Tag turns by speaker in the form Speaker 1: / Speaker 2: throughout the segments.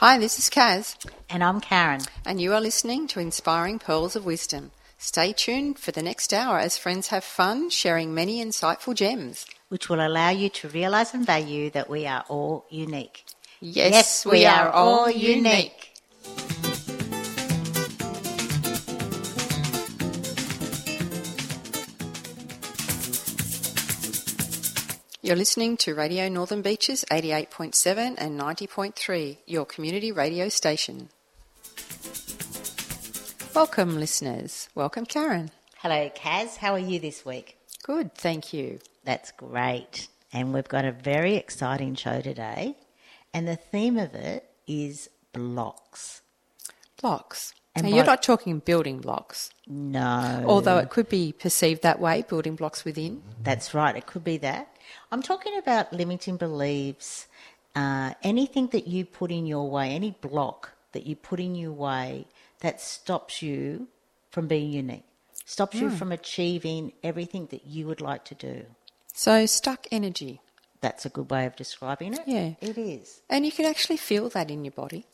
Speaker 1: Hi, this is Kaz,
Speaker 2: And I'm Karen.
Speaker 1: and you are listening to Inspiring Pearls of Wisdom. Stay tuned for the next hour as friends have fun sharing many insightful gems.
Speaker 2: which will allow you to realize and value that we are all unique.
Speaker 1: Yes, we, are, all unique. You're listening to Radio Northern Beaches 88.7 and 90.3, your community radio station. Welcome, listeners. Welcome, Karen.
Speaker 2: Hello, Kaz. How are you this week?
Speaker 1: Good, thank you.
Speaker 2: That's great. And we've got a very exciting show today. And the theme of it is blocks.
Speaker 1: Blocks.
Speaker 2: And
Speaker 1: now, you're not talking building blocks,
Speaker 2: No.
Speaker 1: although it could be perceived that way, building blocks within.
Speaker 2: That's right. It could be that. I'm talking about limiting beliefs, uh, anything that you put in your way, any block that you put in your way that stops you from being unique, stops you from achieving everything that you would like to do.
Speaker 1: So, stuck energy.
Speaker 2: That's a good way of describing it.
Speaker 1: Yeah.
Speaker 2: It is.
Speaker 1: And you can actually feel that in your body.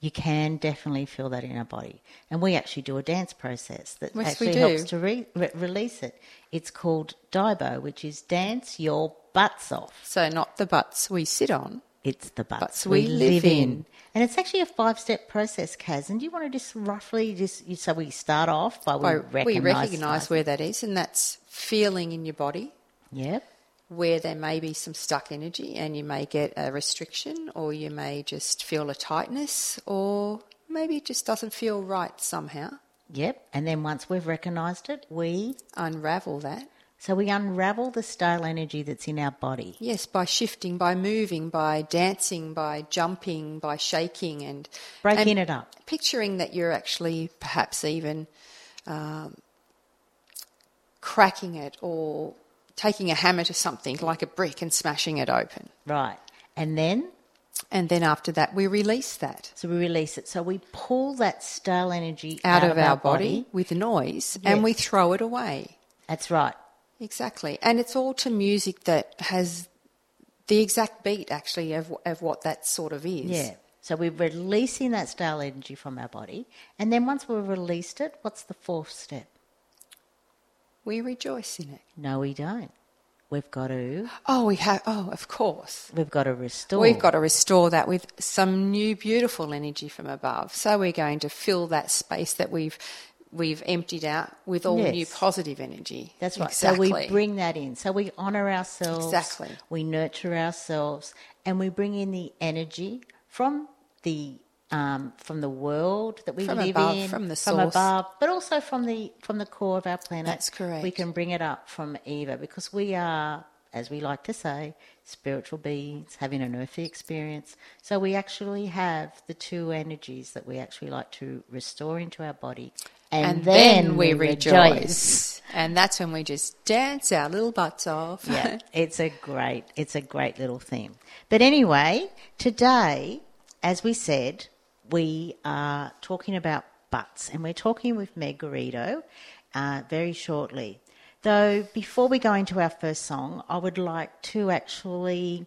Speaker 2: You can definitely feel that in our body. And we actually do a dance process that
Speaker 1: Yes,
Speaker 2: actually helps to re- re- release it. It's called Daibo, which is dance your butts off.
Speaker 1: So, not the butts we sit on.
Speaker 2: It's the butts,
Speaker 1: Butts we live in.
Speaker 2: And it's actually a five step process, Kaz. And do you want to just roughly just so we start off by we
Speaker 1: By- we recognise where that is, and that's feeling in your body
Speaker 2: Yep.
Speaker 1: where there may be some stuck energy, and you may get a restriction, or you may just feel a tightness, or maybe it just doesn't feel right somehow.
Speaker 2: Yep. And then once we've recognised it, we
Speaker 1: Unravel that.
Speaker 2: So we unravel the stale energy that's in our body.
Speaker 1: Yes, by shifting, by moving, by dancing, by jumping, by shaking, and
Speaker 2: Breaking
Speaker 1: and
Speaker 2: it up.
Speaker 1: Picturing that you're actually perhaps even um, cracking it or taking a hammer to something like a brick and smashing it open.
Speaker 2: Right. And then
Speaker 1: And then after that, we release that
Speaker 2: so we release it. So we pull that stale energy
Speaker 1: out, of, our body, with noise and we throw it away.
Speaker 2: That's right.
Speaker 1: Exactly. And it's all to music that has the exact beat, actually, of, of what that sort of is.
Speaker 2: Yeah. So we're releasing that stale energy from our body. And then once we've released it, what's the fourth step?
Speaker 1: We rejoice in it.
Speaker 2: No, we don't. We've got to
Speaker 1: Oh, we have. Oh, of course.
Speaker 2: we've got to restore.
Speaker 1: We've got to restore that with some new beautiful energy from above. So we're going to fill that space that we've we've emptied out with all
Speaker 2: Yes.
Speaker 1: new positive energy.
Speaker 2: That's right.
Speaker 1: Exactly.
Speaker 2: So we bring that in. So we honor ourselves.
Speaker 1: Exactly.
Speaker 2: We nurture ourselves, and we bring in the energy from the um, from the world that we
Speaker 1: From
Speaker 2: live
Speaker 1: above,
Speaker 2: in,
Speaker 1: from the
Speaker 2: from
Speaker 1: source.
Speaker 2: above, but also from the from the core of our planet.
Speaker 1: That's correct.
Speaker 2: We can bring it up from Eva because we are, as we like to say, spiritual beings having an earthly experience. So we actually have the two energies that we actually like to restore into our body, and,
Speaker 1: and then, we rejoice. And that's when we just dance our little butts off.
Speaker 2: yeah, it's a great, it's a great little theme. But anyway, today, as we said, we are talking about butts, and we're talking with Meg Garrido uh, very shortly. Though before we go into our first song, I would like to actually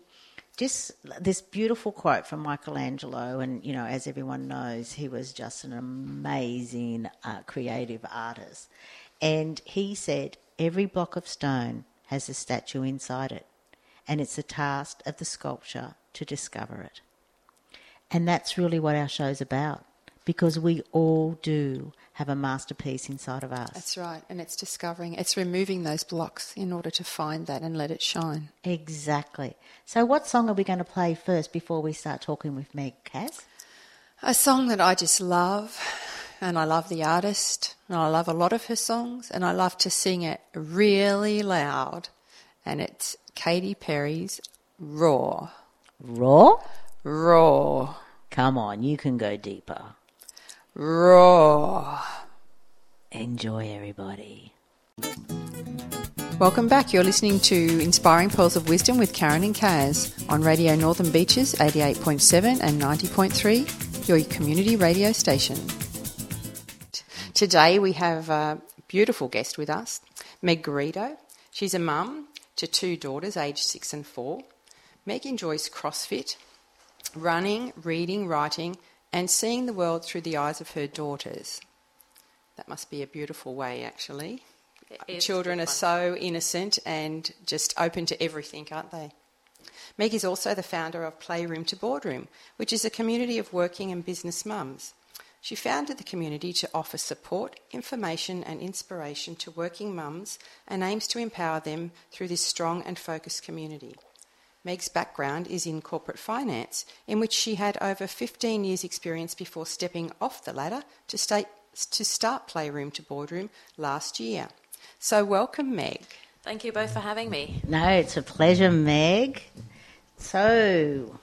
Speaker 2: just this beautiful quote from Michelangelo, and you know, as everyone knows, he was just an amazing uh, creative artist. And he said, Every block of stone has a statue inside it, and it's the task of the sculpture to discover it. And that's really what our show's about, because we all do have a masterpiece inside of us.
Speaker 1: That's right. And it's discovering, it's removing those blocks in order to find that and let it shine.
Speaker 2: Exactly. So, what song are we going to play first before we start talking with Meg Kaz?
Speaker 1: A song that I just love, and I love the artist, and I love a lot of her songs, and I love to sing it really loud. And it's Katy Perry's Roar.
Speaker 2: Roar?
Speaker 1: Roar.
Speaker 2: Come on, you can go deeper.
Speaker 1: Roar.
Speaker 2: Enjoy, everybody.
Speaker 1: Welcome back. You're listening to Inspiring Pearls of Wisdom with Karen and Kaz on Radio Northern Beaches 88.7 and 90.3, your community radio station. Today we have a beautiful guest with us, Meg Garrido. She's a mum to two daughters aged six and four. Meg enjoys CrossFit running, reading, writing, and seeing the world through the eyes of her daughters. That must be a beautiful way, actually. Children are so innocent and just open to everything, aren't they? Meg is also the founder of Playroom to Boardroom, which is a community of working and business mums. She founded the community to offer support, information, and inspiration to working mums and aims to empower them through this strong and focused community. Meg's background is in corporate finance, in which she had over 15 years' experience before stepping off the ladder to, state, to start Playroom to Boardroom last year. So, welcome, Meg.
Speaker 3: Thank you both for having me.
Speaker 2: No, it's a pleasure, Meg. So,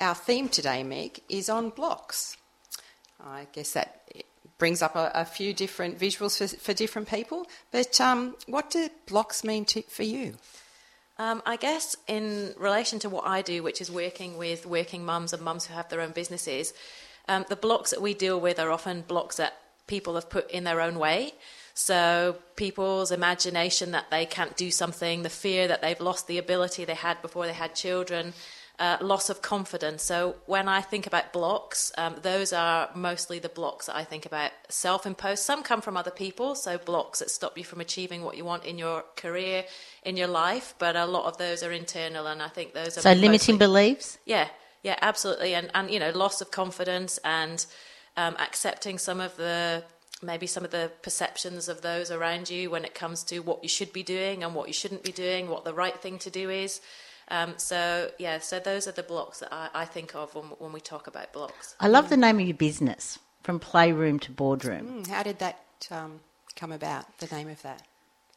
Speaker 1: Our theme today, Meg, is on blocks. I guess that brings up a, a few different visuals for, for different people, but um, what do blocks mean to, for you?
Speaker 3: Um, I guess in relation to what I do, which is working with working mums and mums who have their own businesses, um, the blocks that we deal with are often blocks that people have put in their own way. So people's imagination that they can't do something, the fear that they've lost the ability they had before they had children, uh, loss of confidence. So when I think about blocks, um, those are mostly the blocks that I think about self-imposed. Some come from other people, so blocks that stop you from achieving what you want in your career, in your life. But a lot of those are internal, and I think those are
Speaker 2: so limiting beliefs.
Speaker 3: yeah, yeah, absolutely, and and you know, loss of confidence and um, accepting some of the maybe some of the perceptions of those around you when it comes to what you should be doing and what you shouldn't be doing, what the right thing to do is. Um, so yeah, so those are the blocks that I, I think of when when we talk about blocks.
Speaker 2: I love the name of your business, from playroom to boardroom.
Speaker 1: Hmm, How did that um, come about, the name of that?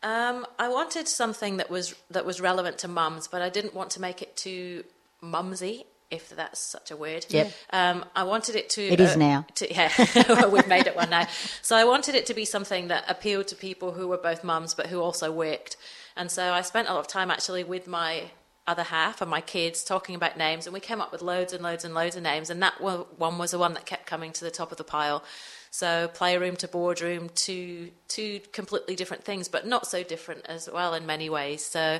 Speaker 3: Um, I wanted something that was that was relevant to mums, but I didn't want to make it too mumsy, if that's such a word.
Speaker 2: Yep.
Speaker 3: Um, I wanted it to.
Speaker 2: It is now.
Speaker 3: To, yeah, we've made it one now. So I wanted it to be something that appealed to people who were both mums, but who also worked. And so I spent a lot of time actually with my other half and my kids talking about names, and we came up with loads and loads and loads of names, and that one was the one that kept coming to the top of the pile. So playroom to boardroom, two two completely different things, but not so different as well in many ways. So,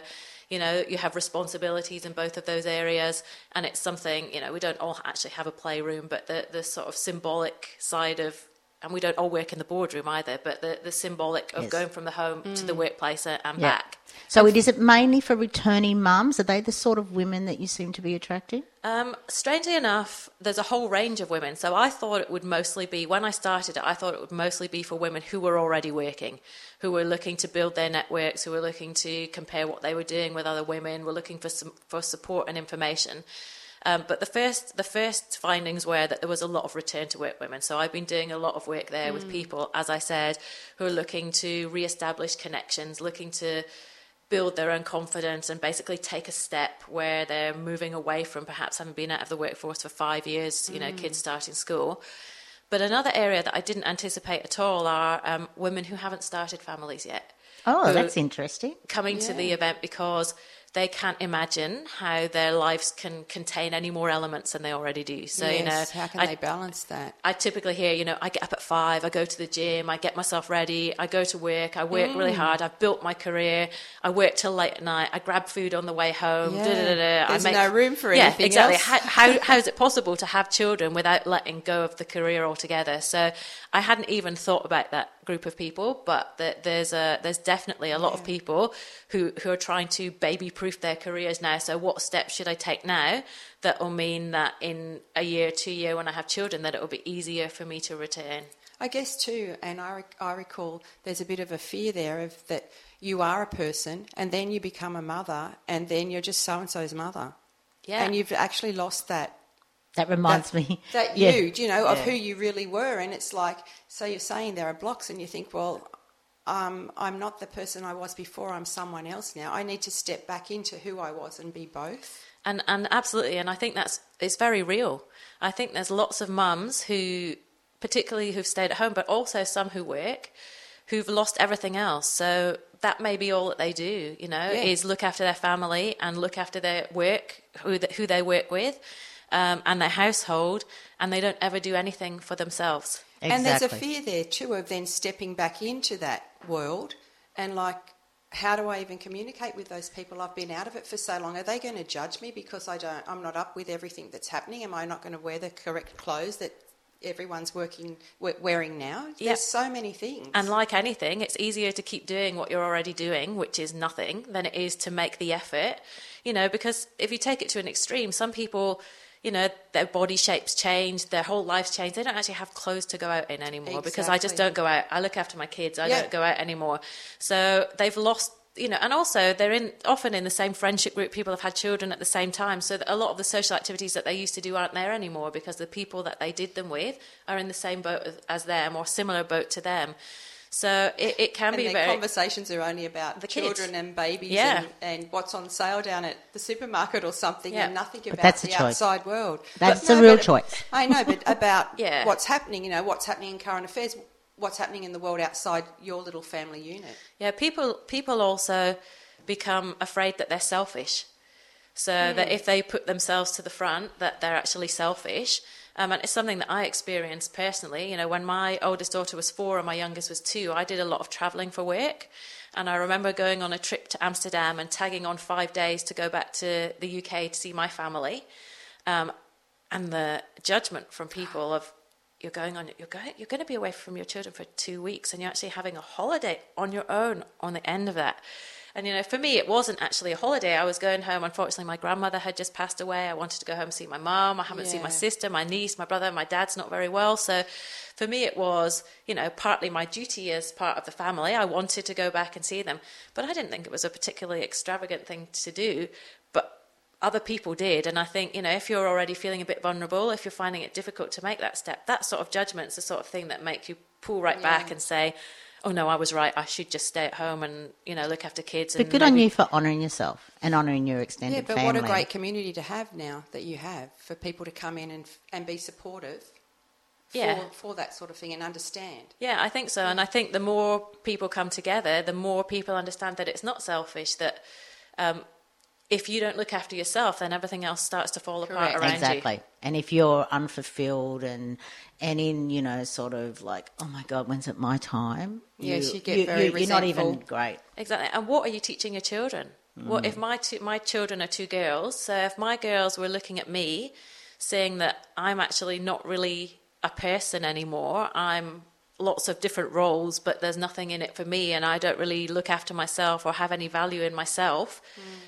Speaker 3: you know, you have responsibilities in both of those areas, and it's something you know we don't all actually have a playroom, but the the sort of symbolic side of. And we don't all work in the boardroom either, but the, the symbolic of
Speaker 2: Yes.
Speaker 3: going from the home to the workplace and and
Speaker 2: Yeah.
Speaker 3: back.
Speaker 2: So, it is it mainly for returning mums? Are they the sort of women that you seem to be attracting?
Speaker 3: Um, strangely enough, there's a whole range of women. So I thought it would mostly be, when I started it, I thought it would mostly be for women who were already working, who were looking to build their networks, who were looking to compare what they were doing with other women, were looking for some, for support and information. Um, but the first the first findings were that there was a lot of return to work women. So I've been doing a lot of work there with people, as I said, who are looking to re-establish connections, looking to build their own confidence and basically take a step where they're moving away from perhaps having been out of the workforce for five years, you know, kids starting school. But another area that I didn't anticipate at all are um, women who haven't started families yet
Speaker 2: Oh, that's interesting.
Speaker 3: coming to the event because they can't imagine how their lives can contain any more elements than they already do. So, you know,
Speaker 1: how can
Speaker 3: I,
Speaker 1: they balance that?
Speaker 3: I typically hear, you know, I get up at five, I go to the gym, I get myself ready, I go to work, I work really
Speaker 1: Mm.
Speaker 3: hard, I've built my career, I work till late at night, I grab food on the way home.
Speaker 1: Yeah.
Speaker 3: da, da, da,
Speaker 1: There's
Speaker 3: I make,
Speaker 1: no room for
Speaker 3: yeah,
Speaker 1: anything
Speaker 3: exactly. How, how, how is it possible to have children without letting go of the career altogether? So I hadn't even thought about that group of people, but th- there's a, there's definitely a lot of people who, who are trying to baby proof their careers now. So what steps should I take now that will mean that in a year, two year, when I have children, that it will be easier for me to return?
Speaker 1: I guess too, and I, rec- I recall there's a bit of a fear there of that you are a person and then you become a mother and then you're just so and so's mother.
Speaker 3: Yeah.
Speaker 1: And you've actually lost that
Speaker 2: That reminds
Speaker 1: that,
Speaker 2: me.
Speaker 1: that
Speaker 2: Yeah.
Speaker 1: you, do you know, of who you really were. And it's like, so you're saying there are blocks, and you think, well, um, I'm not the person I was before. I'm someone else now. I need to step back into who I was and be both.
Speaker 3: And and absolutely, and I think that's it's very real. I think there's lots of mums who, particularly who've stayed at home, but also some who work, who've lost everything else. So that may be all that they do. You know,
Speaker 1: Yeah.
Speaker 3: is look after their family and look after their work, who th- who they work with, um, and their household, and they don't ever do anything for themselves.
Speaker 1: And there's a fear there too of then stepping back into that world and like how do I even communicate with those people? I've been out of it for so long. Are they going to judge me because I don't? I'm not up with everything that's happening. Am I not going to wear the correct clothes that everyone's working wearing now?
Speaker 3: Yeah.
Speaker 1: There's so many things.
Speaker 3: And like anything, it's easier to keep doing what you're already doing, which is nothing, than it is to make the effort. You know, because if you take it to an extreme, some people, you know, their body shapes change, their whole lives change. They don't actually have clothes to go out in anymore because I just don't go out. I look after my kids. I
Speaker 1: Yeah.
Speaker 3: don't go out anymore. So they've lost. You know, and also they're in often in the same friendship group. People have had children at the same time, so a lot of the social activities that they used to do aren't there anymore because the people that they did them with are in the same boat as- as them or similar boat to them. So it, it can
Speaker 1: and
Speaker 3: be very
Speaker 1: conversations are only about
Speaker 3: The kids.
Speaker 1: children and babies
Speaker 3: Yeah.
Speaker 1: and, and what's on sale down at the supermarket or something
Speaker 3: Yeah.
Speaker 1: and nothing about
Speaker 2: that's
Speaker 1: the
Speaker 2: choice.
Speaker 1: outside world.
Speaker 2: That's
Speaker 1: But
Speaker 2: a real choice.
Speaker 1: I know, but about
Speaker 3: Yeah.
Speaker 1: what's happening, you know, what's happening in current affairs, what's happening in the world outside your little family unit.
Speaker 3: Yeah, people people also become afraid that they're selfish. So hmm. that if they put themselves to the front, that they're actually selfish. Um, and it's something that I experienced personally. You know, when my oldest daughter was four and my youngest was two, I did a lot of traveling for work. And I remember going on a trip to Amsterdam and tagging on five days to go back to the UK to see my family. Um, and the judgment from people of you're going on you're going you're going to be away from your children for two weeks and you're actually having a holiday on your own on the end of that and you know for me it wasn't actually a holiday. I was going home. Unfortunately my grandmother had just passed away. I wanted to go home and see my mum. I haven't seen my sister my niece my brother. My dad's not very well. So for me it was you know partly my duty as part of the family. I wanted to go back and see them. But i didn't think it was a particularly extravagant thing to do. But other people did. And I think, you know, if you're already feeling a bit vulnerable, if you're finding it difficult to make that step, that sort of judgment's the sort of thing that make you pull right back and say, oh no, I was right. I should just stay at home and, you know, look after kids.
Speaker 2: But
Speaker 3: and
Speaker 2: good on you for honouring yourself and honouring your extended family.
Speaker 1: Yeah, but
Speaker 2: family.
Speaker 1: what a great community to have now that you have for people to come in and, and be supportive for,
Speaker 3: Yeah.
Speaker 1: for that sort of thing and understand.
Speaker 3: Yeah, I think so. And I think the more people come together, the more people understand that it's not selfish, that um, if you don't look after yourself, then everything else starts to fall apart around
Speaker 2: exactly.
Speaker 3: you. Exactly.
Speaker 2: And if you're unfulfilled and and in you know sort of like oh my god when's it my time?
Speaker 1: Yes, you get very
Speaker 2: You're not even
Speaker 1: resentful.
Speaker 2: great.
Speaker 3: Exactly. And what are you teaching your children? Mm. What if my two, my children are two girls? So if my girls were looking at me, saying that I'm actually not really a person anymore, I'm lots of different roles, but there's nothing in it for me, and I don't really look after myself or have any value in myself,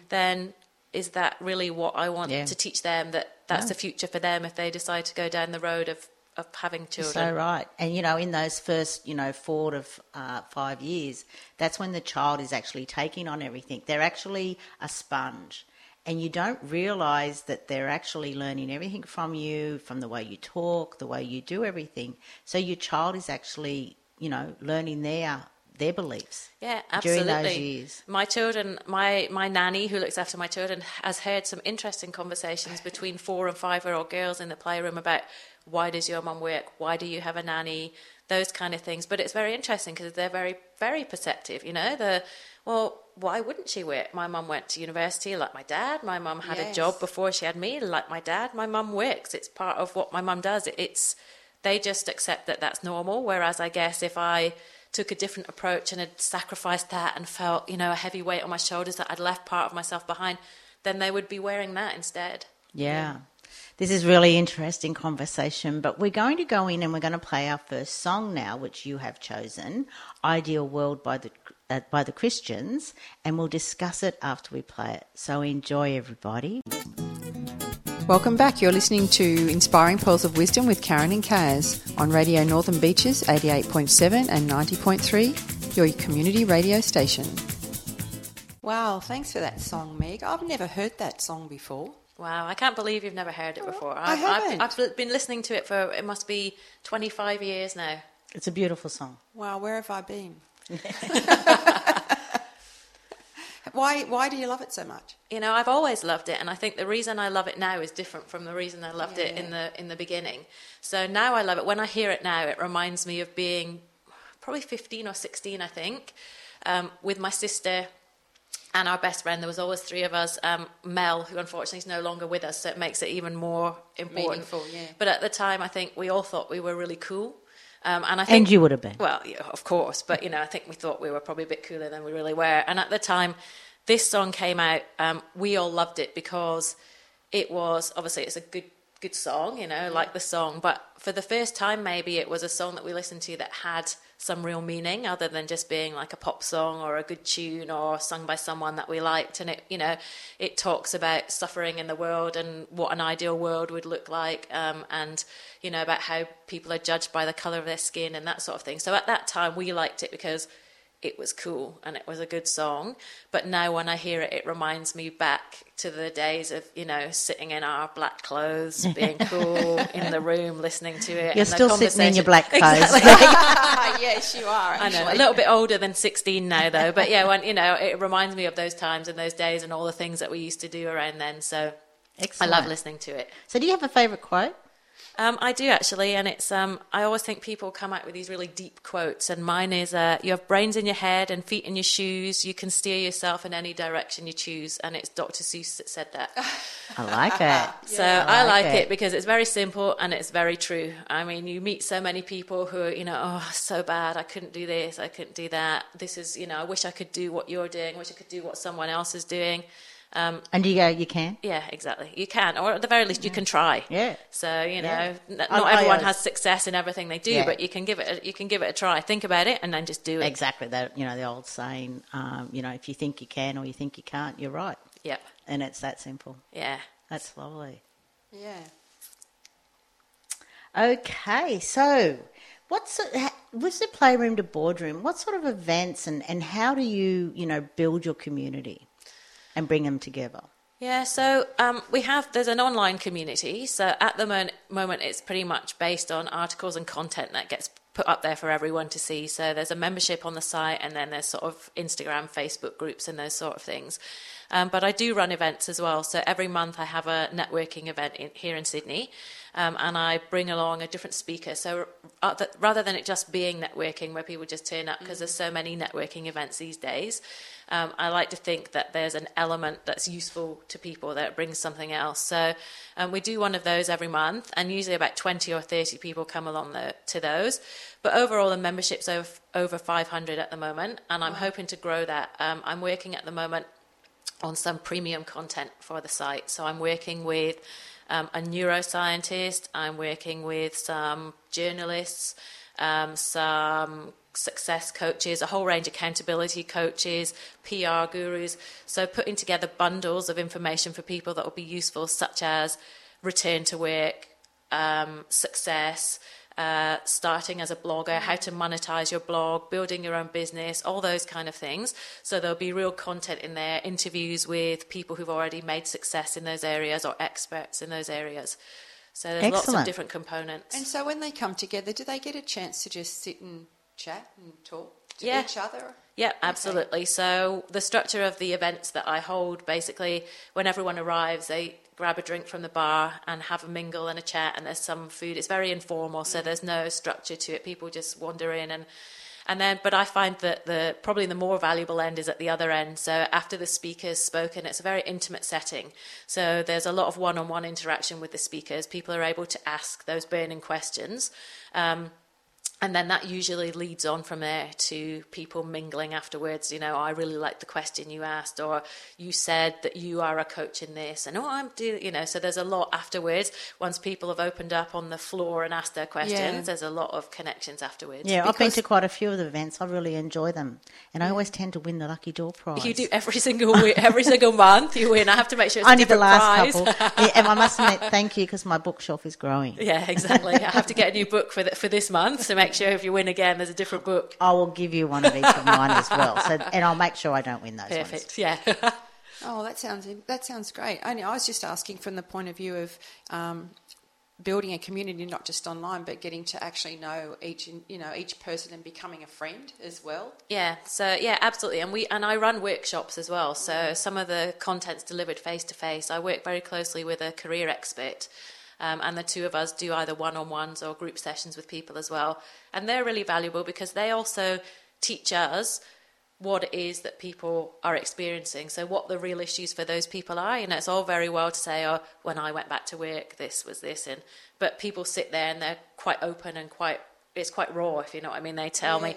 Speaker 3: then is that really what I want
Speaker 2: Yeah.
Speaker 3: to teach them? That that's
Speaker 2: No.
Speaker 3: the future for them if they decide to go down the road of of having children.
Speaker 2: So right, and you know, in those first, you know, four to uh, five years, that's when the child is actually taking on everything. They're actually a sponge, and you don't realise that they're actually learning everything from you, from the way you talk, the way you do everything. So your child is actually, you know, learning their their beliefs.
Speaker 3: Yeah,
Speaker 2: during
Speaker 3: absolutely.
Speaker 2: those years.
Speaker 3: My children, my my nanny who looks after my children has heard some interesting conversations between four and five year old girls in the playroom about why does your mum work? Why do you have a nanny? Those kind of things. But it's very interesting because they're very very perceptive. You know, the well, why wouldn't she work? My mum went to university like my dad. My mum had a job before she had me like my dad. My mum works. It's part of what my mum does. It's they just accept that that's normal. Whereas I guess if I took a different approach and had sacrificed that and felt, you know, a heavy weight on my shoulders that I'd left part of myself behind, then they would be wearing that instead.
Speaker 2: Yeah. This is really interesting conversation, but we're going to go in and we're going to play our first song now, which you have chosen, "Ideal World" by the uh, by the Christians, and we'll discuss it after we play it. So enjoy, everybody.
Speaker 1: Welcome back. You're listening to Inspiring Pearls of Wisdom with Karen and Kaz on Radio Northern Beaches 88.7 and 90.3, your community radio station. Wow, thanks for that song, Meg. I've never heard that song before.
Speaker 3: Wow, I can't believe you've never heard it before.
Speaker 1: I
Speaker 3: I've,
Speaker 1: haven't.
Speaker 3: I've, I've been listening to it for, it must be 25 years now.
Speaker 2: It's a beautiful song.
Speaker 1: Wow, where have I been? why, why do you love it so much?
Speaker 3: You know, I've always loved it, and I think the reason I love it now is different from the reason I loved it in the in the beginning. So now I love it. When I hear it now, it reminds me of being probably 15 or 16, I think, um, with my sister and our best friend. There was always three of us. Um, Mel, who unfortunately is no longer with us, so it makes it even more important.
Speaker 1: Meaningful, yeah.
Speaker 3: But at the time, I think we all thought we were really cool. Um, and I think,
Speaker 2: And you would have been.
Speaker 3: well, yeah, of course, but you know, I think we thought we were probably a bit cooler than we really were. And at the time, this song came out. Um, we all loved it because it was obviously it's a good good song, you know, like the song. But for the first time, maybe it was a song that we listened to that had some real meaning, other than just being like a pop song or a good tune or sung by someone that we liked. And it, you know, it talks about suffering in the world and what an ideal world would look like, um, and you know about how people are judged by the color of their skin and that sort of thing. So at that time, we liked it because it was cool and it was a good song. But now when I hear it, it reminds me back to the days of, you know, sitting in our black clothes, being cool in the room, listening to it.
Speaker 2: You're still sitting in your black clothes.
Speaker 3: Exactly.
Speaker 1: yes, you are.
Speaker 3: I know, a little bit older than 16 now, though. But yeah, when, you know, it reminds me of those times and those days and all the things that we used to do around then. So I love listening to it.
Speaker 2: So, do you have a favourite quote?
Speaker 3: Um, I do actually, and it's. Um, I always think people come out with these really deep quotes, and mine is: uh, "You have brains in your head and feet in your shoes. You can steer yourself in any direction you choose." And it's Dr. Seuss that said that.
Speaker 2: I like it.
Speaker 3: So I
Speaker 2: like
Speaker 3: like
Speaker 2: it.
Speaker 3: it. because it's very simple and it's very true. I mean, you meet so many people who are, you know, oh, so bad. I couldn't do this. I couldn't do that. This is, you know, I wish I could do what you're doing. I wish I could do what someone else is doing. Um,
Speaker 2: And you go, you can?
Speaker 3: yeah, exactly. You can, or at the very least, you can try.
Speaker 2: Yeah.
Speaker 3: So you know,
Speaker 2: Yeah.
Speaker 3: not
Speaker 2: I
Speaker 3: everyone
Speaker 2: always-
Speaker 3: has success in everything they do,
Speaker 2: Yeah.
Speaker 3: but you can give it. A, you can give it a try. Think about it, and then just do it.
Speaker 2: Exactly. That you know the old saying. Um, you know, if you think you can or you think you can't, you're right,
Speaker 3: Yep.
Speaker 2: and it's that simple.
Speaker 3: Yeah.
Speaker 2: That's lovely.
Speaker 1: Yeah.
Speaker 2: Okay, so what's ha- with the playroom to boardroom? What sort of events and and how do you you know build your community and bring them together?
Speaker 3: Yeah, so um, we have there's an online community. So at the mo- moment, it's pretty much based on articles and content that gets put up there for everyone to see. So there's a membership on the site, and then there's sort of Instagram, Facebook groups, and those sort of things. Um, but I do run events as well. So every month I have a networking event in, here in Sydney, um, and I bring along a different speaker. So uh, rather than it just being networking where people just turn up because there's so many networking events these days, um, I like to think that there's an element that's useful to people that brings something else. So um, we do one of those every month, and usually about 20 or 30 people come along the, to those. But overall, the membership's over, over 500 at the moment, and I'm hoping to grow that. Um, I'm working at the moment on some premium content for the site. So I'm working with um, a neuroscientist, I'm working with some journalists, um, some success coaches, a whole range of accountability coaches, PR gurus. So putting together bundles of information for people that will be useful, such as return to work, um, success, uh, starting as a blogger, how to monetize your blog, building your own business, all those kind of things. So there'll be real content in there, interviews with people who've already made success in those areas or experts in those areas. So there's lots of different components.
Speaker 1: And so when they come together, do they get a chance to just sit and chat and talk to
Speaker 3: Yeah.
Speaker 1: each other?
Speaker 3: Yeah, absolutely. So the structure of the events that I hold, basically, when everyone arrives, they grab a drink from the bar and have a mingle and a chat, and there's some food. It's very informal, so there's no structure to it. People just wander in and. And then, but I find that the probably the more valuable end is at the other end. So after the speaker's spoken, it's a very intimate setting. So there's a lot of one-on-one interaction with the speakers. People are able to ask those burning questions. Um, and then that usually leads on from there to people mingling afterwards. You know, I really like the question you asked, or you said that you are a coach in this, and oh, I'm doing, you know. So there's a lot afterwards. Once people have opened up on the floor and asked their questions,
Speaker 1: Yeah.
Speaker 3: there's a lot of connections afterwards.
Speaker 2: Yeah, I've been to quite a few of the events. I really enjoy them, and I always tend to win the lucky door prize.
Speaker 3: You do every single week, every single month. You win. I have to make sure it's a
Speaker 2: Only the last
Speaker 3: prize.
Speaker 2: couple, yeah, and I must admit, thank you because my bookshelf is growing.
Speaker 3: Yeah, exactly. I have to get a new book for the, for this month to make sure if you win again, there's a different book.
Speaker 2: I will give you one of each of mine as well, so and I'll make sure I don't win those ones.
Speaker 3: Perfect. Yeah.
Speaker 1: Oh, that sounds that sounds great. Only I was just asking from the point of view of um, building a community, not just online, but getting to actually know each you know each person and becoming a friend as well.
Speaker 3: Yeah, so yeah, absolutely. And we and I run workshops as well. So some of the content's delivered face to face. I work very closely with a career expert. Um, and the two of us do either one on ones or group sessions with people as well. And they're really valuable because they also teach us what it is that people are experiencing. So, what the real issues for those people are. You know, it's all very well to say, oh, when I went back to work, this was this. And, but people sit there and they're quite open and quite it's quite raw, if you know what I mean. They tell me,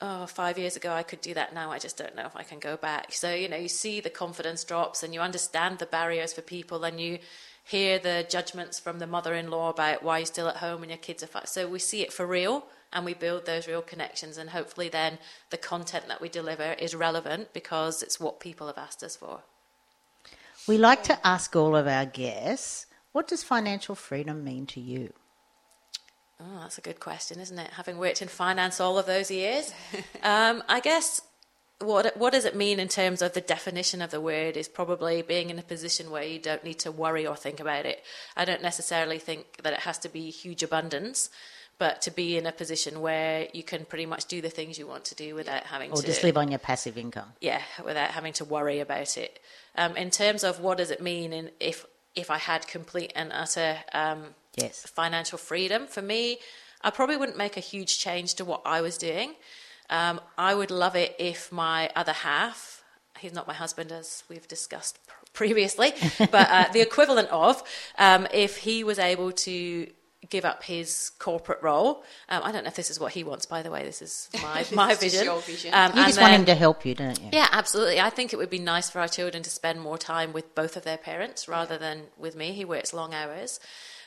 Speaker 3: oh, five years ago I could do that now. I just don't know if I can go back. So, you know, you see the confidence drops and you understand the barriers for people and you hear the judgments from the mother in law about why you're still at home and your kids are fat. So we see it for real and we build those real connections and hopefully then the content that we deliver is relevant because it's what people have asked us for.
Speaker 2: We like to ask all of our guests, what does financial freedom mean to you?
Speaker 3: Oh, that's a good question, isn't it? Having worked in finance all of those years, um, I guess what what does it mean in terms of the definition of the word is probably being in a position where you don't need to worry or think about it. I don't necessarily think that it has to be huge abundance, but to be in a position where you can pretty much do the things you want to do without having
Speaker 2: Or
Speaker 3: to or
Speaker 2: just live on your passive income?
Speaker 3: yeah, without having to worry about it. Um, in terms of what does it mean in, if if I had complete and utter um,
Speaker 2: Yes.
Speaker 3: financial freedom, for me, I probably wouldn't make a huge change to what I was doing. Um, I would love it if my other half, he's not my husband as we've discussed previously, but uh, the equivalent of, um, if he was able to give up his corporate role. Um, I don't know if this is what he wants, by the way. This is my, my
Speaker 1: is
Speaker 3: vision.
Speaker 1: your vision.
Speaker 3: Um,
Speaker 2: You just want him to help you, don't you?
Speaker 3: yeah, absolutely. I think it would be nice for our children to spend more time with both of their parents rather than with me. He works long hours.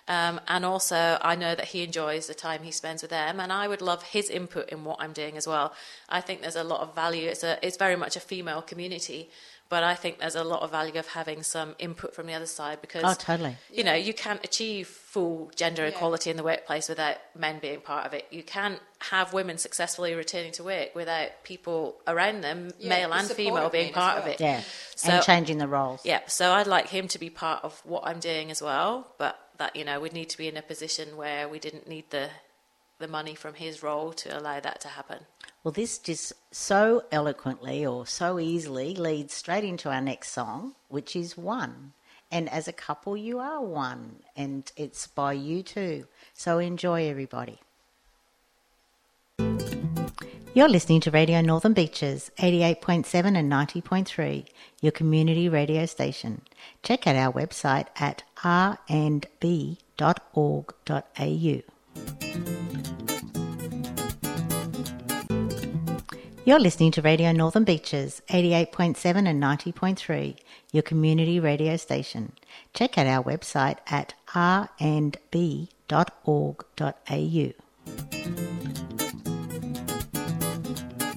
Speaker 3: Um, and also, I know that he enjoys the time he spends with them, and I would love his input in what I'm doing as well. I think there's a lot of value. It's a, it's very much a female community, but I think there's a lot of value of having some input from the other side because,
Speaker 2: Oh, totally.
Speaker 3: you know, you can't achieve full gender equality in the workplace without men being part of it. You can't have women successfully returning to work without people around them,
Speaker 1: Yeah,
Speaker 3: male and female, being
Speaker 1: men as
Speaker 3: part of it.
Speaker 2: Yeah.
Speaker 3: So-
Speaker 2: and changing the roles.
Speaker 3: Yeah, so I'd like him to be part of what I'm doing as well, but that you know we'd need to be in a position where we didn't need the the money from his role to allow that to happen.
Speaker 2: Well, this just so eloquently or so easily leads straight into our next song, which is One. And as a couple, you are one, and it's by U2. So enjoy, everybody. You're listening to Radio Northern Beaches, 88.7 and 90.3, your community radio station. Check out our website at rnb.org.au. You're listening to Radio Northern Beaches, 88.7 and 90.3, your community radio station. Check out our website at rnb.org.au.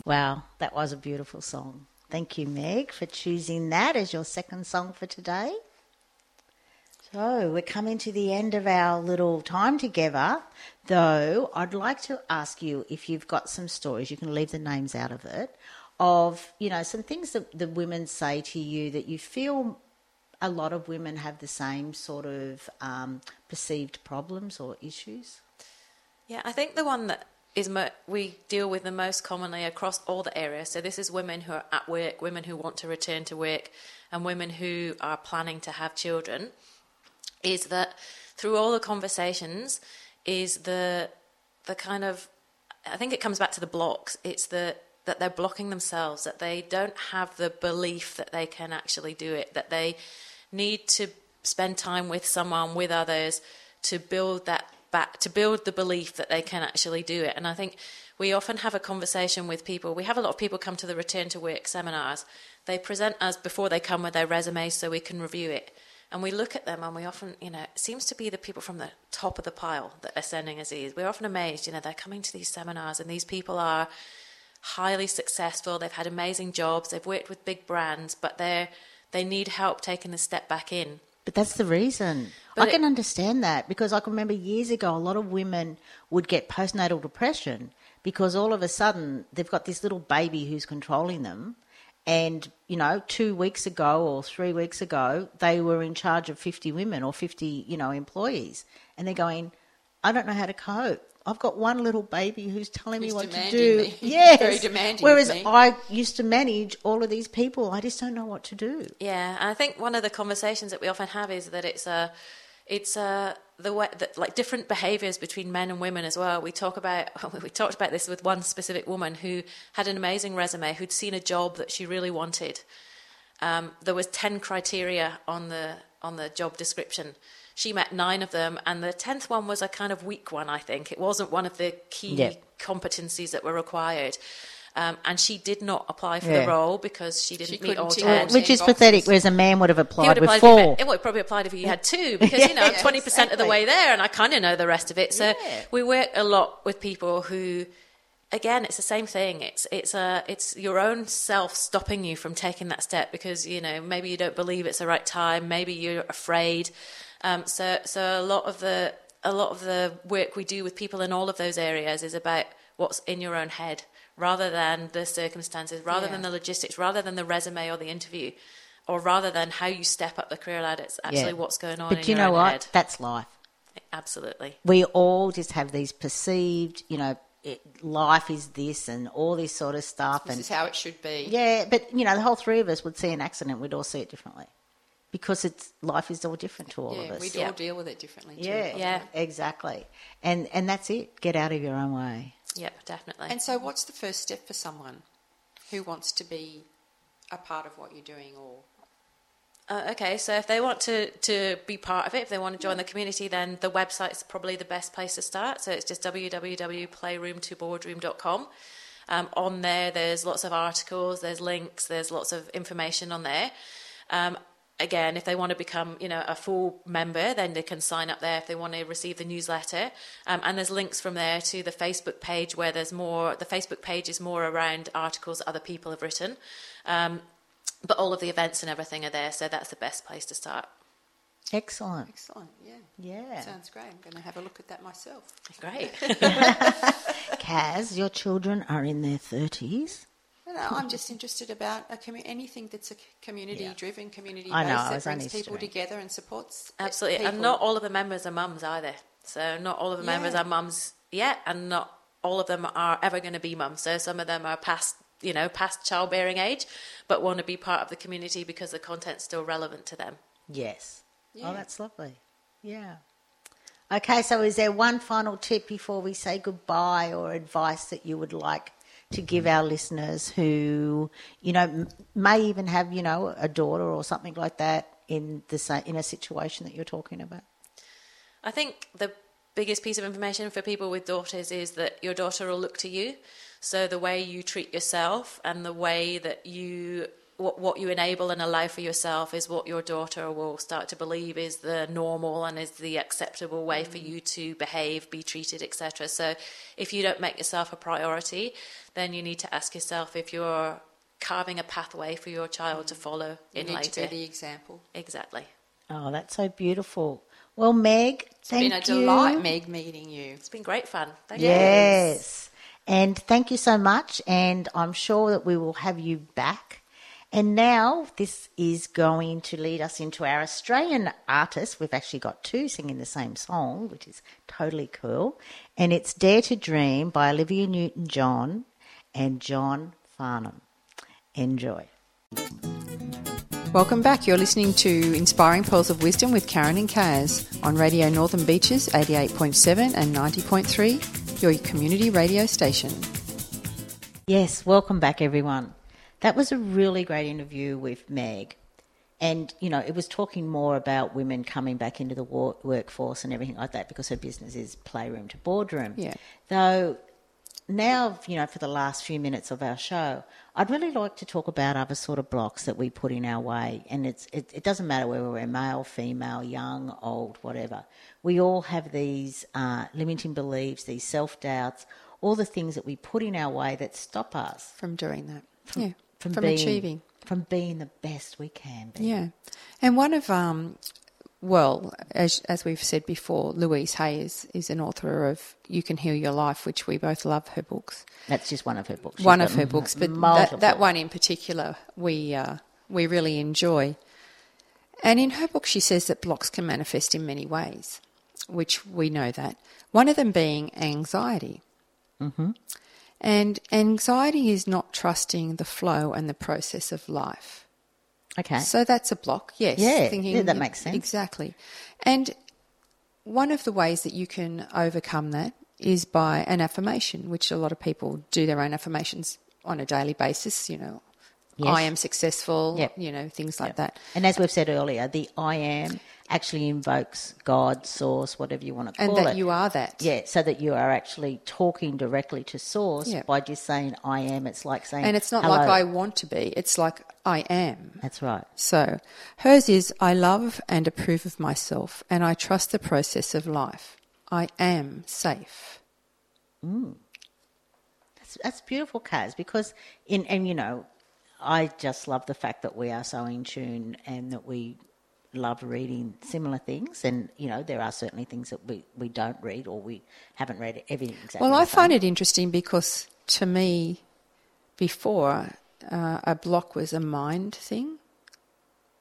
Speaker 2: Wow, that was a beautiful song. Thank you, Meg, for choosing that as your second song for today. So we're coming to the end of our little time together, though I'd like to ask you if you've got some stories, you can leave the names out of it, of, you know, some things that the women say to you that you feel a lot of women have the same sort of um, perceived problems or issues.
Speaker 3: Yeah, I think the one that is mo- we deal with the most commonly across all the areas. So this is women who are at work, women who want to return to work, and women who are planning to have children. Is that through all the conversations? Is the the kind of I think it comes back to the blocks. It's the that they're blocking themselves, that they don't have the belief that they can actually do it, that they need to spend time with someone, with others, to build that back, to build the belief that they can actually do it. And I think we often have a conversation with people. We have a lot of people come to the return to work seminars. They present us before they come with their resumes so we can review it. And we look at them and we often, you know, it seems to be the people from the top of the pile that are sending us these. We're often amazed, you know, they're coming to these seminars and these people are highly successful. They've had amazing jobs. They've worked with big brands, but they're they need help taking the step back in.
Speaker 2: But that's the reason.
Speaker 3: But
Speaker 2: I can
Speaker 3: it-
Speaker 2: understand that because I can remember years ago a lot of women would get postnatal depression because all of a sudden they've got this little baby who's controlling them. And, you know, two weeks ago or three weeks ago, they were in charge of 50 women or 50, you know, employees. And they're going, I don't know how to cope. I've got one little baby who's telling me what to do.
Speaker 1: me.
Speaker 2: Yes.
Speaker 1: Very demanding
Speaker 2: Whereas. I used to manage all of these people. I just don't know what to do.
Speaker 3: Yeah, and I think one of the conversations that we often have is that it's a, it's a the way that like different behaviours between men and women as well. We talk about we talked about this with one specific woman who had an amazing resume, who'd seen a job that she really wanted. Um, there was ten criteria on the on the job description. She met nine of them, and the tenth one was a kind of weak one. I think it wasn't one of the key competencies that were required. Um, and she did not apply for
Speaker 2: Yeah.
Speaker 3: the role because she didn't
Speaker 1: She
Speaker 3: meet all
Speaker 1: couldn't
Speaker 3: ten.
Speaker 2: Which is pathetic, whereas a man would have applied
Speaker 3: would
Speaker 2: with
Speaker 3: apply if he
Speaker 2: four.
Speaker 3: it would probably applied if he had two because you know
Speaker 1: Yeah,
Speaker 3: twenty percent of the way there, and I kind of know the rest of it. So
Speaker 2: Yeah.
Speaker 3: we work a lot with people who, again, it's the same thing. It's it's a it's your own self stopping you from taking that step because you know maybe you don't believe it's the right time, maybe you're afraid. Um, so so a lot of the a lot of the work we do with people in all of those areas is about what's in your own head rather than the circumstances, rather
Speaker 1: Yeah.
Speaker 3: than the logistics, rather than the resume or the interview, or rather than how you step up the career ladder. It's actually
Speaker 2: Yeah.
Speaker 3: what's going on
Speaker 2: But you know what?
Speaker 3: head.
Speaker 2: That's life.
Speaker 3: Absolutely.
Speaker 2: we all just have these perceived, you know, it, life is this and all this sort of stuff.
Speaker 1: This
Speaker 2: and
Speaker 1: is how it should be.
Speaker 2: yeah, but you know, the whole three of us would see an accident, we'd all see it differently because it's life is all different to all
Speaker 1: Yeah,
Speaker 2: of us.
Speaker 1: we
Speaker 3: Yeah.
Speaker 1: all deal with it differently. Too.
Speaker 2: yeah,
Speaker 3: Yeah.
Speaker 2: exactly. And and that's it. Get out of your own way.
Speaker 3: Yep, definitely.
Speaker 1: And so, what's the first step for someone who wants to be a part of what you're doing, or
Speaker 3: Uh, okay, so if they want to, to be part of it, if they want to join the community, then the website's probably the best place to start. So it's just www.playroom2boardroom.com. Um, on there, there's lots of articles, there's links, there's lots of information on there. Um, again, if they want to become, you know, a full member, then they can sign up there if they want to receive the newsletter. Um, and there's links from there to the Facebook page where there's more. The Facebook page is more around articles other people have written. Um, but all of the events and everything are there, so that's the best place to start.
Speaker 2: Excellent.
Speaker 1: excellent? Yeah,
Speaker 2: Yeah.
Speaker 1: sounds great. I'm going to have a look at that myself.
Speaker 3: Great.
Speaker 2: Kaz, your children are in their thirties.
Speaker 1: No, no, I'm just interested about a commu- anything that's a community-driven, community-based
Speaker 2: know,
Speaker 1: that brings people
Speaker 2: stirring.
Speaker 1: together and supports uh,
Speaker 3: Absolutely. And not all of the members are mums either. So not all of the members
Speaker 1: Yeah.
Speaker 3: are mums yet, and not all of them are ever going to be mums. So some of them are past, you know, past childbearing age, but want to be part of the community because the content's still relevant to them.
Speaker 2: Yes.
Speaker 1: Oh, yeah.
Speaker 2: Oh, that's lovely. Yeah. Okay, so is there one final tip before we say goodbye or advice that you would like to give our listeners who, you know, may even have, you know, a daughter or something like that in the in a situation that you're talking about?
Speaker 3: I think the biggest piece of information for people with daughters is that your daughter will look to you. So the way you treat yourself and the way that you what, what you enable and allow for yourself is what your daughter will start to believe is the normal and is the acceptable way for mm. you to behave, be treated, etc. So if you don't make yourself a priority, then you need to ask yourself if you're carving a pathway for your child to mm. follow
Speaker 1: You
Speaker 3: in
Speaker 1: need
Speaker 3: later.
Speaker 1: to be the example.
Speaker 3: Exactly.
Speaker 2: Oh, that's so beautiful. Well, Meg, thank you.
Speaker 1: It's been a
Speaker 2: you.
Speaker 1: delight, Meg, meeting you.
Speaker 3: It's been great fun. Thank you.
Speaker 2: Yes. And thank you so much. And I'm sure that we will have you back. And now this is going to lead us into our Australian artists. We've actually got two singing the same song, which is totally cool. And it's Dare to Dream by Olivia Newton John and John Farnham. Enjoy.
Speaker 1: Welcome back. You're listening to Inspiring Pearls of Wisdom with Karen and Kaz on Radio Northern Beaches 88.7 and 90.3, your community radio station.
Speaker 2: Yes, welcome back, everyone. That was a really great interview with Meg. And, you know, it was talking more about women coming back into the war- workforce and everything like that because her business is playroom to boardroom.
Speaker 1: Yeah.
Speaker 2: Though now, you know, for the last few minutes of our show, I'd really like to talk about other sort of blocks that we put in our way. And it's, it, it doesn't matter whether we're male, female, young, old, whatever. We all have these uh, limiting beliefs, these self doubts, all the things that we put in our way that stop us
Speaker 1: From doing that. yeah. From,
Speaker 2: being,
Speaker 1: achieving.
Speaker 2: from being the best we can be.
Speaker 1: Yeah. And one of, um, well, as, as we've said before, Louise Hay is, is an author of You Can Heal Your Life, which we both love her books.
Speaker 2: That's just one of her books. She's
Speaker 1: one of her books, but that, that one in particular we uh, we really enjoy. And in her book, she says that blocks can manifest in many ways, which we know that. One of them being anxiety. Mm-hmm. And anxiety is not trusting the flow and the process of life.
Speaker 2: Okay.
Speaker 1: So that's a block, yes.
Speaker 2: Yeah, yeah, that makes sense.
Speaker 1: Exactly. And one of the ways that you can overcome that is by an affirmation, which a lot of people do their own affirmations on a daily basis, you know.
Speaker 2: Yes.
Speaker 1: I am successful,
Speaker 2: Yep.
Speaker 1: you know, things like
Speaker 2: Yep.
Speaker 1: that.
Speaker 2: And as we've said earlier, the I am actually invokes God, source, whatever you want to call it.
Speaker 1: and that
Speaker 2: it.
Speaker 1: you are that.
Speaker 2: yeah, so that you are actually talking directly to source
Speaker 1: Yeah.
Speaker 2: by just saying I am. It's like saying
Speaker 1: And it's not
Speaker 2: "Hello."
Speaker 1: like I want to be, it's like I am.
Speaker 2: That's right.
Speaker 1: So hers is I love and approve of myself and I trust the process of life. I am safe. Mm.
Speaker 2: That's, that's beautiful, Kaz, because in and you know, I just love the fact that we are so in tune and that we love reading similar things. And you know, there are certainly things that we, we don't read or we haven't read everything exactly.
Speaker 1: Well, I find it interesting because to me, before, uh, a block was a mind thing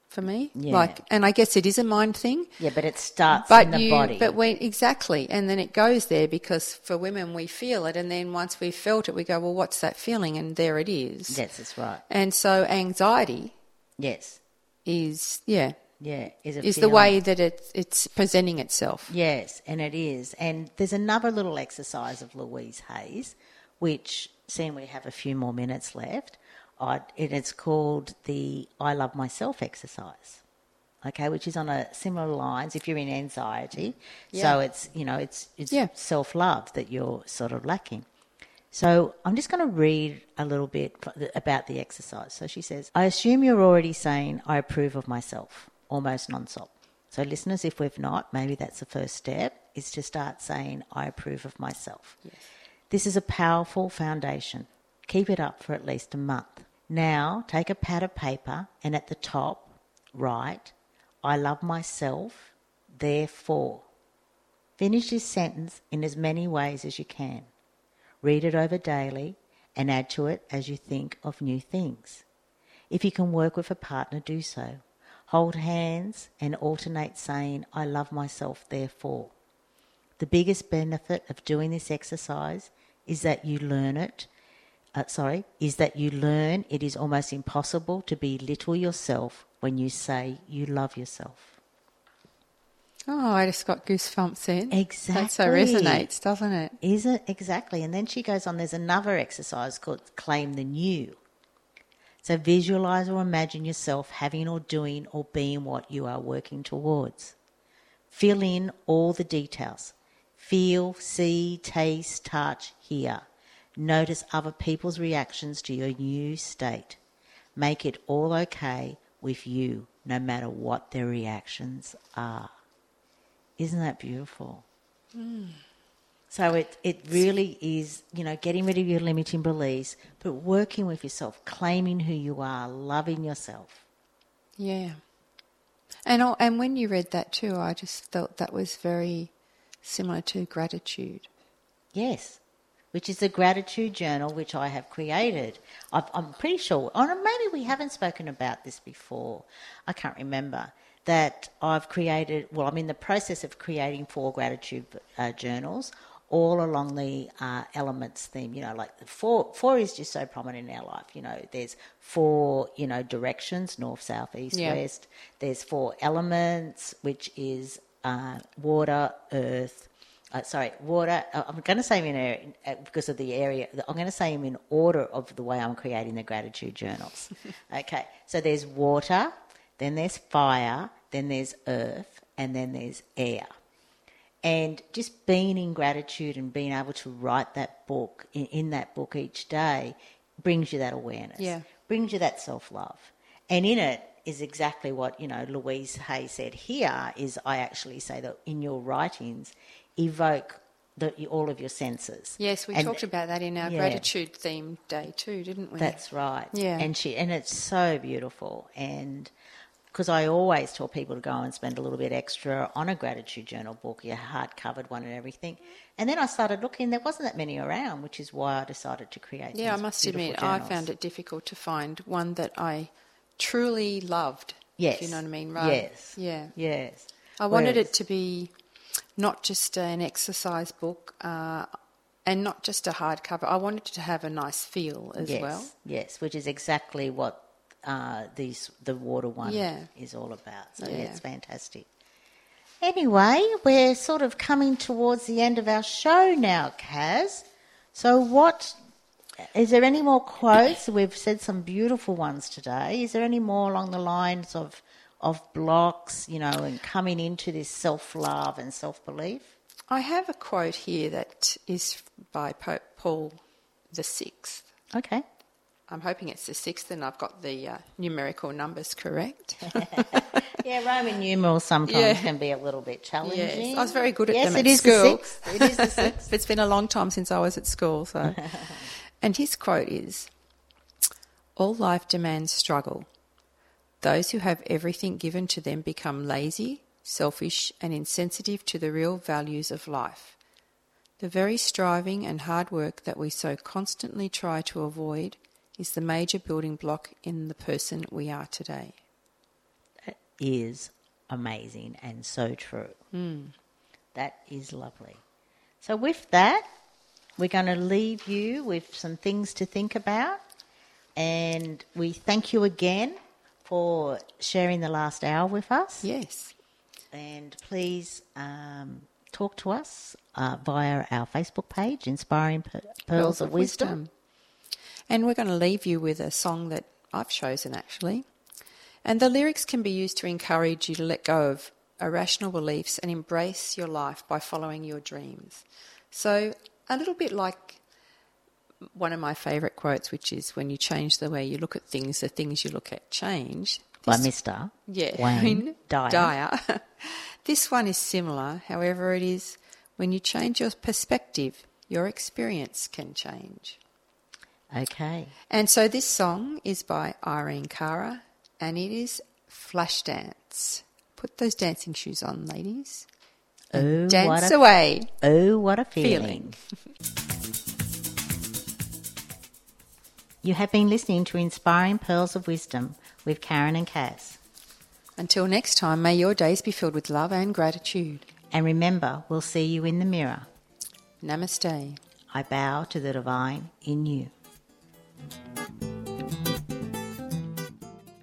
Speaker 1: for me.
Speaker 2: Yeah.
Speaker 1: Like, and I guess it is a mind thing.
Speaker 2: yeah, but it starts
Speaker 1: But
Speaker 2: in the
Speaker 1: you,
Speaker 2: body.
Speaker 1: but when exactly, and then it goes there because for women we feel it, and then once we've felt it, we go, well, what's that feeling? And there it is.
Speaker 2: yes, that's right.
Speaker 1: And so anxiety
Speaker 2: Yes,
Speaker 1: is, yeah,
Speaker 2: yeah, is
Speaker 1: is the way that it, it's presenting itself.
Speaker 2: Yes, and it is. And there's another little exercise of Louise Hay's, which, seeing we have a few more minutes left, I, and it's called the I Love Myself exercise. Okay, which is on a similar lines if you're in anxiety. So it's you know it's it's
Speaker 1: Yeah.
Speaker 2: self love that you're sort of lacking. So I'm just going to read a little bit about the exercise. So she says, I assume you're already saying, I approve of myself, almost non-stop. So listeners, if we've not, maybe that's the first step, is to start saying, I approve of myself. This is a powerful foundation. Keep it up for at least a month. Now take a pad of paper and at the top write, I love myself, therefore. Finish this sentence in as many ways as you can. Read it over daily and add to it as you think of new things. If you can work with a partner, do so. Hold hands and alternate saying, I love myself, therefore. The biggest benefit of doing this exercise is that you learn it. Uh, sorry, is that you learn it is almost impossible to belittle yourself when you say you love yourself.
Speaker 1: Oh, I just got goosebumps then.
Speaker 2: Exactly.
Speaker 1: That so resonates, doesn't it?
Speaker 2: Is it exactly? And then she goes on. There's another exercise called Claim the New. So visualize or imagine yourself having or doing or being what you are working towards. Fill in all the details. Feel, see, taste, touch, hear. Notice other people's reactions to your new state. Make it all okay with you, no matter what their reactions are. Isn't that beautiful? Mm. So it, it really is, you know, getting rid of your limiting beliefs, but working with yourself, claiming who you are, loving yourself.
Speaker 1: Yeah. And I- and when you read that too, I just felt that was very similar to gratitude.
Speaker 2: Yes, which is a gratitude journal which I have created. I've, I'm pretty sure, or maybe we haven't spoken about this before. I can't remember. That I've created, well, I'm in the process of creating four gratitude uh, journals all along the uh, elements theme. You know, like the four, four is just so prominent in our life. You know, there's four, you know, directions north, south, east,
Speaker 1: Yeah.
Speaker 2: west. There's four elements, which is uh, water, earth, uh, sorry, water. uh, I'm going to say them in a, uh, because of the area. I'm going to say them in order of the way I'm creating the gratitude journals. okay, so there's water, then there's fire, then there's earth, and then there's air. And just being in gratitude and being able to write that book in, in that book each day brings you that awareness.
Speaker 1: Yeah.
Speaker 2: Brings you that self love. And in it is exactly what, you know, Louise Hay said here is I actually say that in your writings evoke the, all of your senses.
Speaker 1: Yes, we
Speaker 2: And-
Speaker 1: talked about that in our
Speaker 2: yeah.
Speaker 1: gratitude theme day too, didn't we?
Speaker 2: That's right.
Speaker 1: Yeah.
Speaker 2: And she and it's so beautiful and because I always tell people to go and spend a little bit extra on a gratitude journal book, your hard covered one and everything. And then I started looking, there wasn't that many around, which is why I decided to create.
Speaker 1: yeah, I must admit, I found it difficult to find one that I truly loved.
Speaker 2: Yes.
Speaker 1: If you know what I mean, right?
Speaker 2: Yes.
Speaker 1: Yeah.
Speaker 2: Yes.
Speaker 1: I wanted
Speaker 2: Whereas-
Speaker 1: it to be not just an exercise book uh, and not just a hardcover. I wanted it to have a nice feel as
Speaker 2: yes,
Speaker 1: well.
Speaker 2: Yes, which is exactly what uh, these the water one
Speaker 1: Yeah.
Speaker 2: is all about. So yeah.
Speaker 1: Yeah.
Speaker 2: it's fantastic. Anyway, we're sort of coming towards the end of our show now, Kaz. So what is there any more quotes? We've said some beautiful ones today. Is there any more along the lines of of blocks, you know, and coming into this self love and self belief?
Speaker 1: I have a quote here that is by Pope Paul the Sixth.
Speaker 2: Okay.
Speaker 1: I'm hoping it's the sixth, and I've got the uh, numerical numbers correct.
Speaker 2: Yeah, Roman numerals sometimes
Speaker 1: Yeah.
Speaker 2: can be a little bit challenging.
Speaker 1: yes, I was very good at
Speaker 2: yes,
Speaker 1: them
Speaker 2: it
Speaker 1: at
Speaker 2: is
Speaker 1: school.
Speaker 2: the sixth. It is the sixth.
Speaker 1: it's been a long time since I was at school, so. and his quote is All life demands struggle. Those who have everything given to them become lazy, selfish, and insensitive to the real values of life. The very striving and hard work that we so constantly try to avoid is the major building block in the person we are today.
Speaker 2: is amazing and so true. That is lovely. So, with that, we're going to leave you with some things to think about. And we thank you again for sharing the last hour with us.
Speaker 1: Yes.
Speaker 2: And please um, talk to us uh, via our Facebook page, Inspiring Pe- Pearls, of, Wisdom.
Speaker 1: And we're going to leave you with a song that I've chosen actually. And the lyrics can be used to encourage you to let go of irrational beliefs and embrace your life by following your dreams. So, a little bit like one of my favourite quotes, which is when you change the way you look at things, the things you look at change.
Speaker 2: By Mr.
Speaker 1: yeah,
Speaker 2: Wayne Dyer.
Speaker 1: Dyer. this one is similar. However, it is when you change your perspective, your experience can change.
Speaker 2: Okay.
Speaker 1: And so this song is by Irene Cara and it is Flashdance. Put those dancing shoes on, ladies.
Speaker 2: Oh,
Speaker 1: Dance
Speaker 2: a,
Speaker 1: away.
Speaker 2: oh, what a feeling.
Speaker 1: Feeling.
Speaker 2: You have been listening to Inspiring Pearls of Wisdom with Karen and Kaz.
Speaker 1: Until next time, may your days be filled with love and gratitude.
Speaker 2: And remember, we'll see you in the mirror.
Speaker 1: Namaste.
Speaker 2: I bow to the divine in Thank you.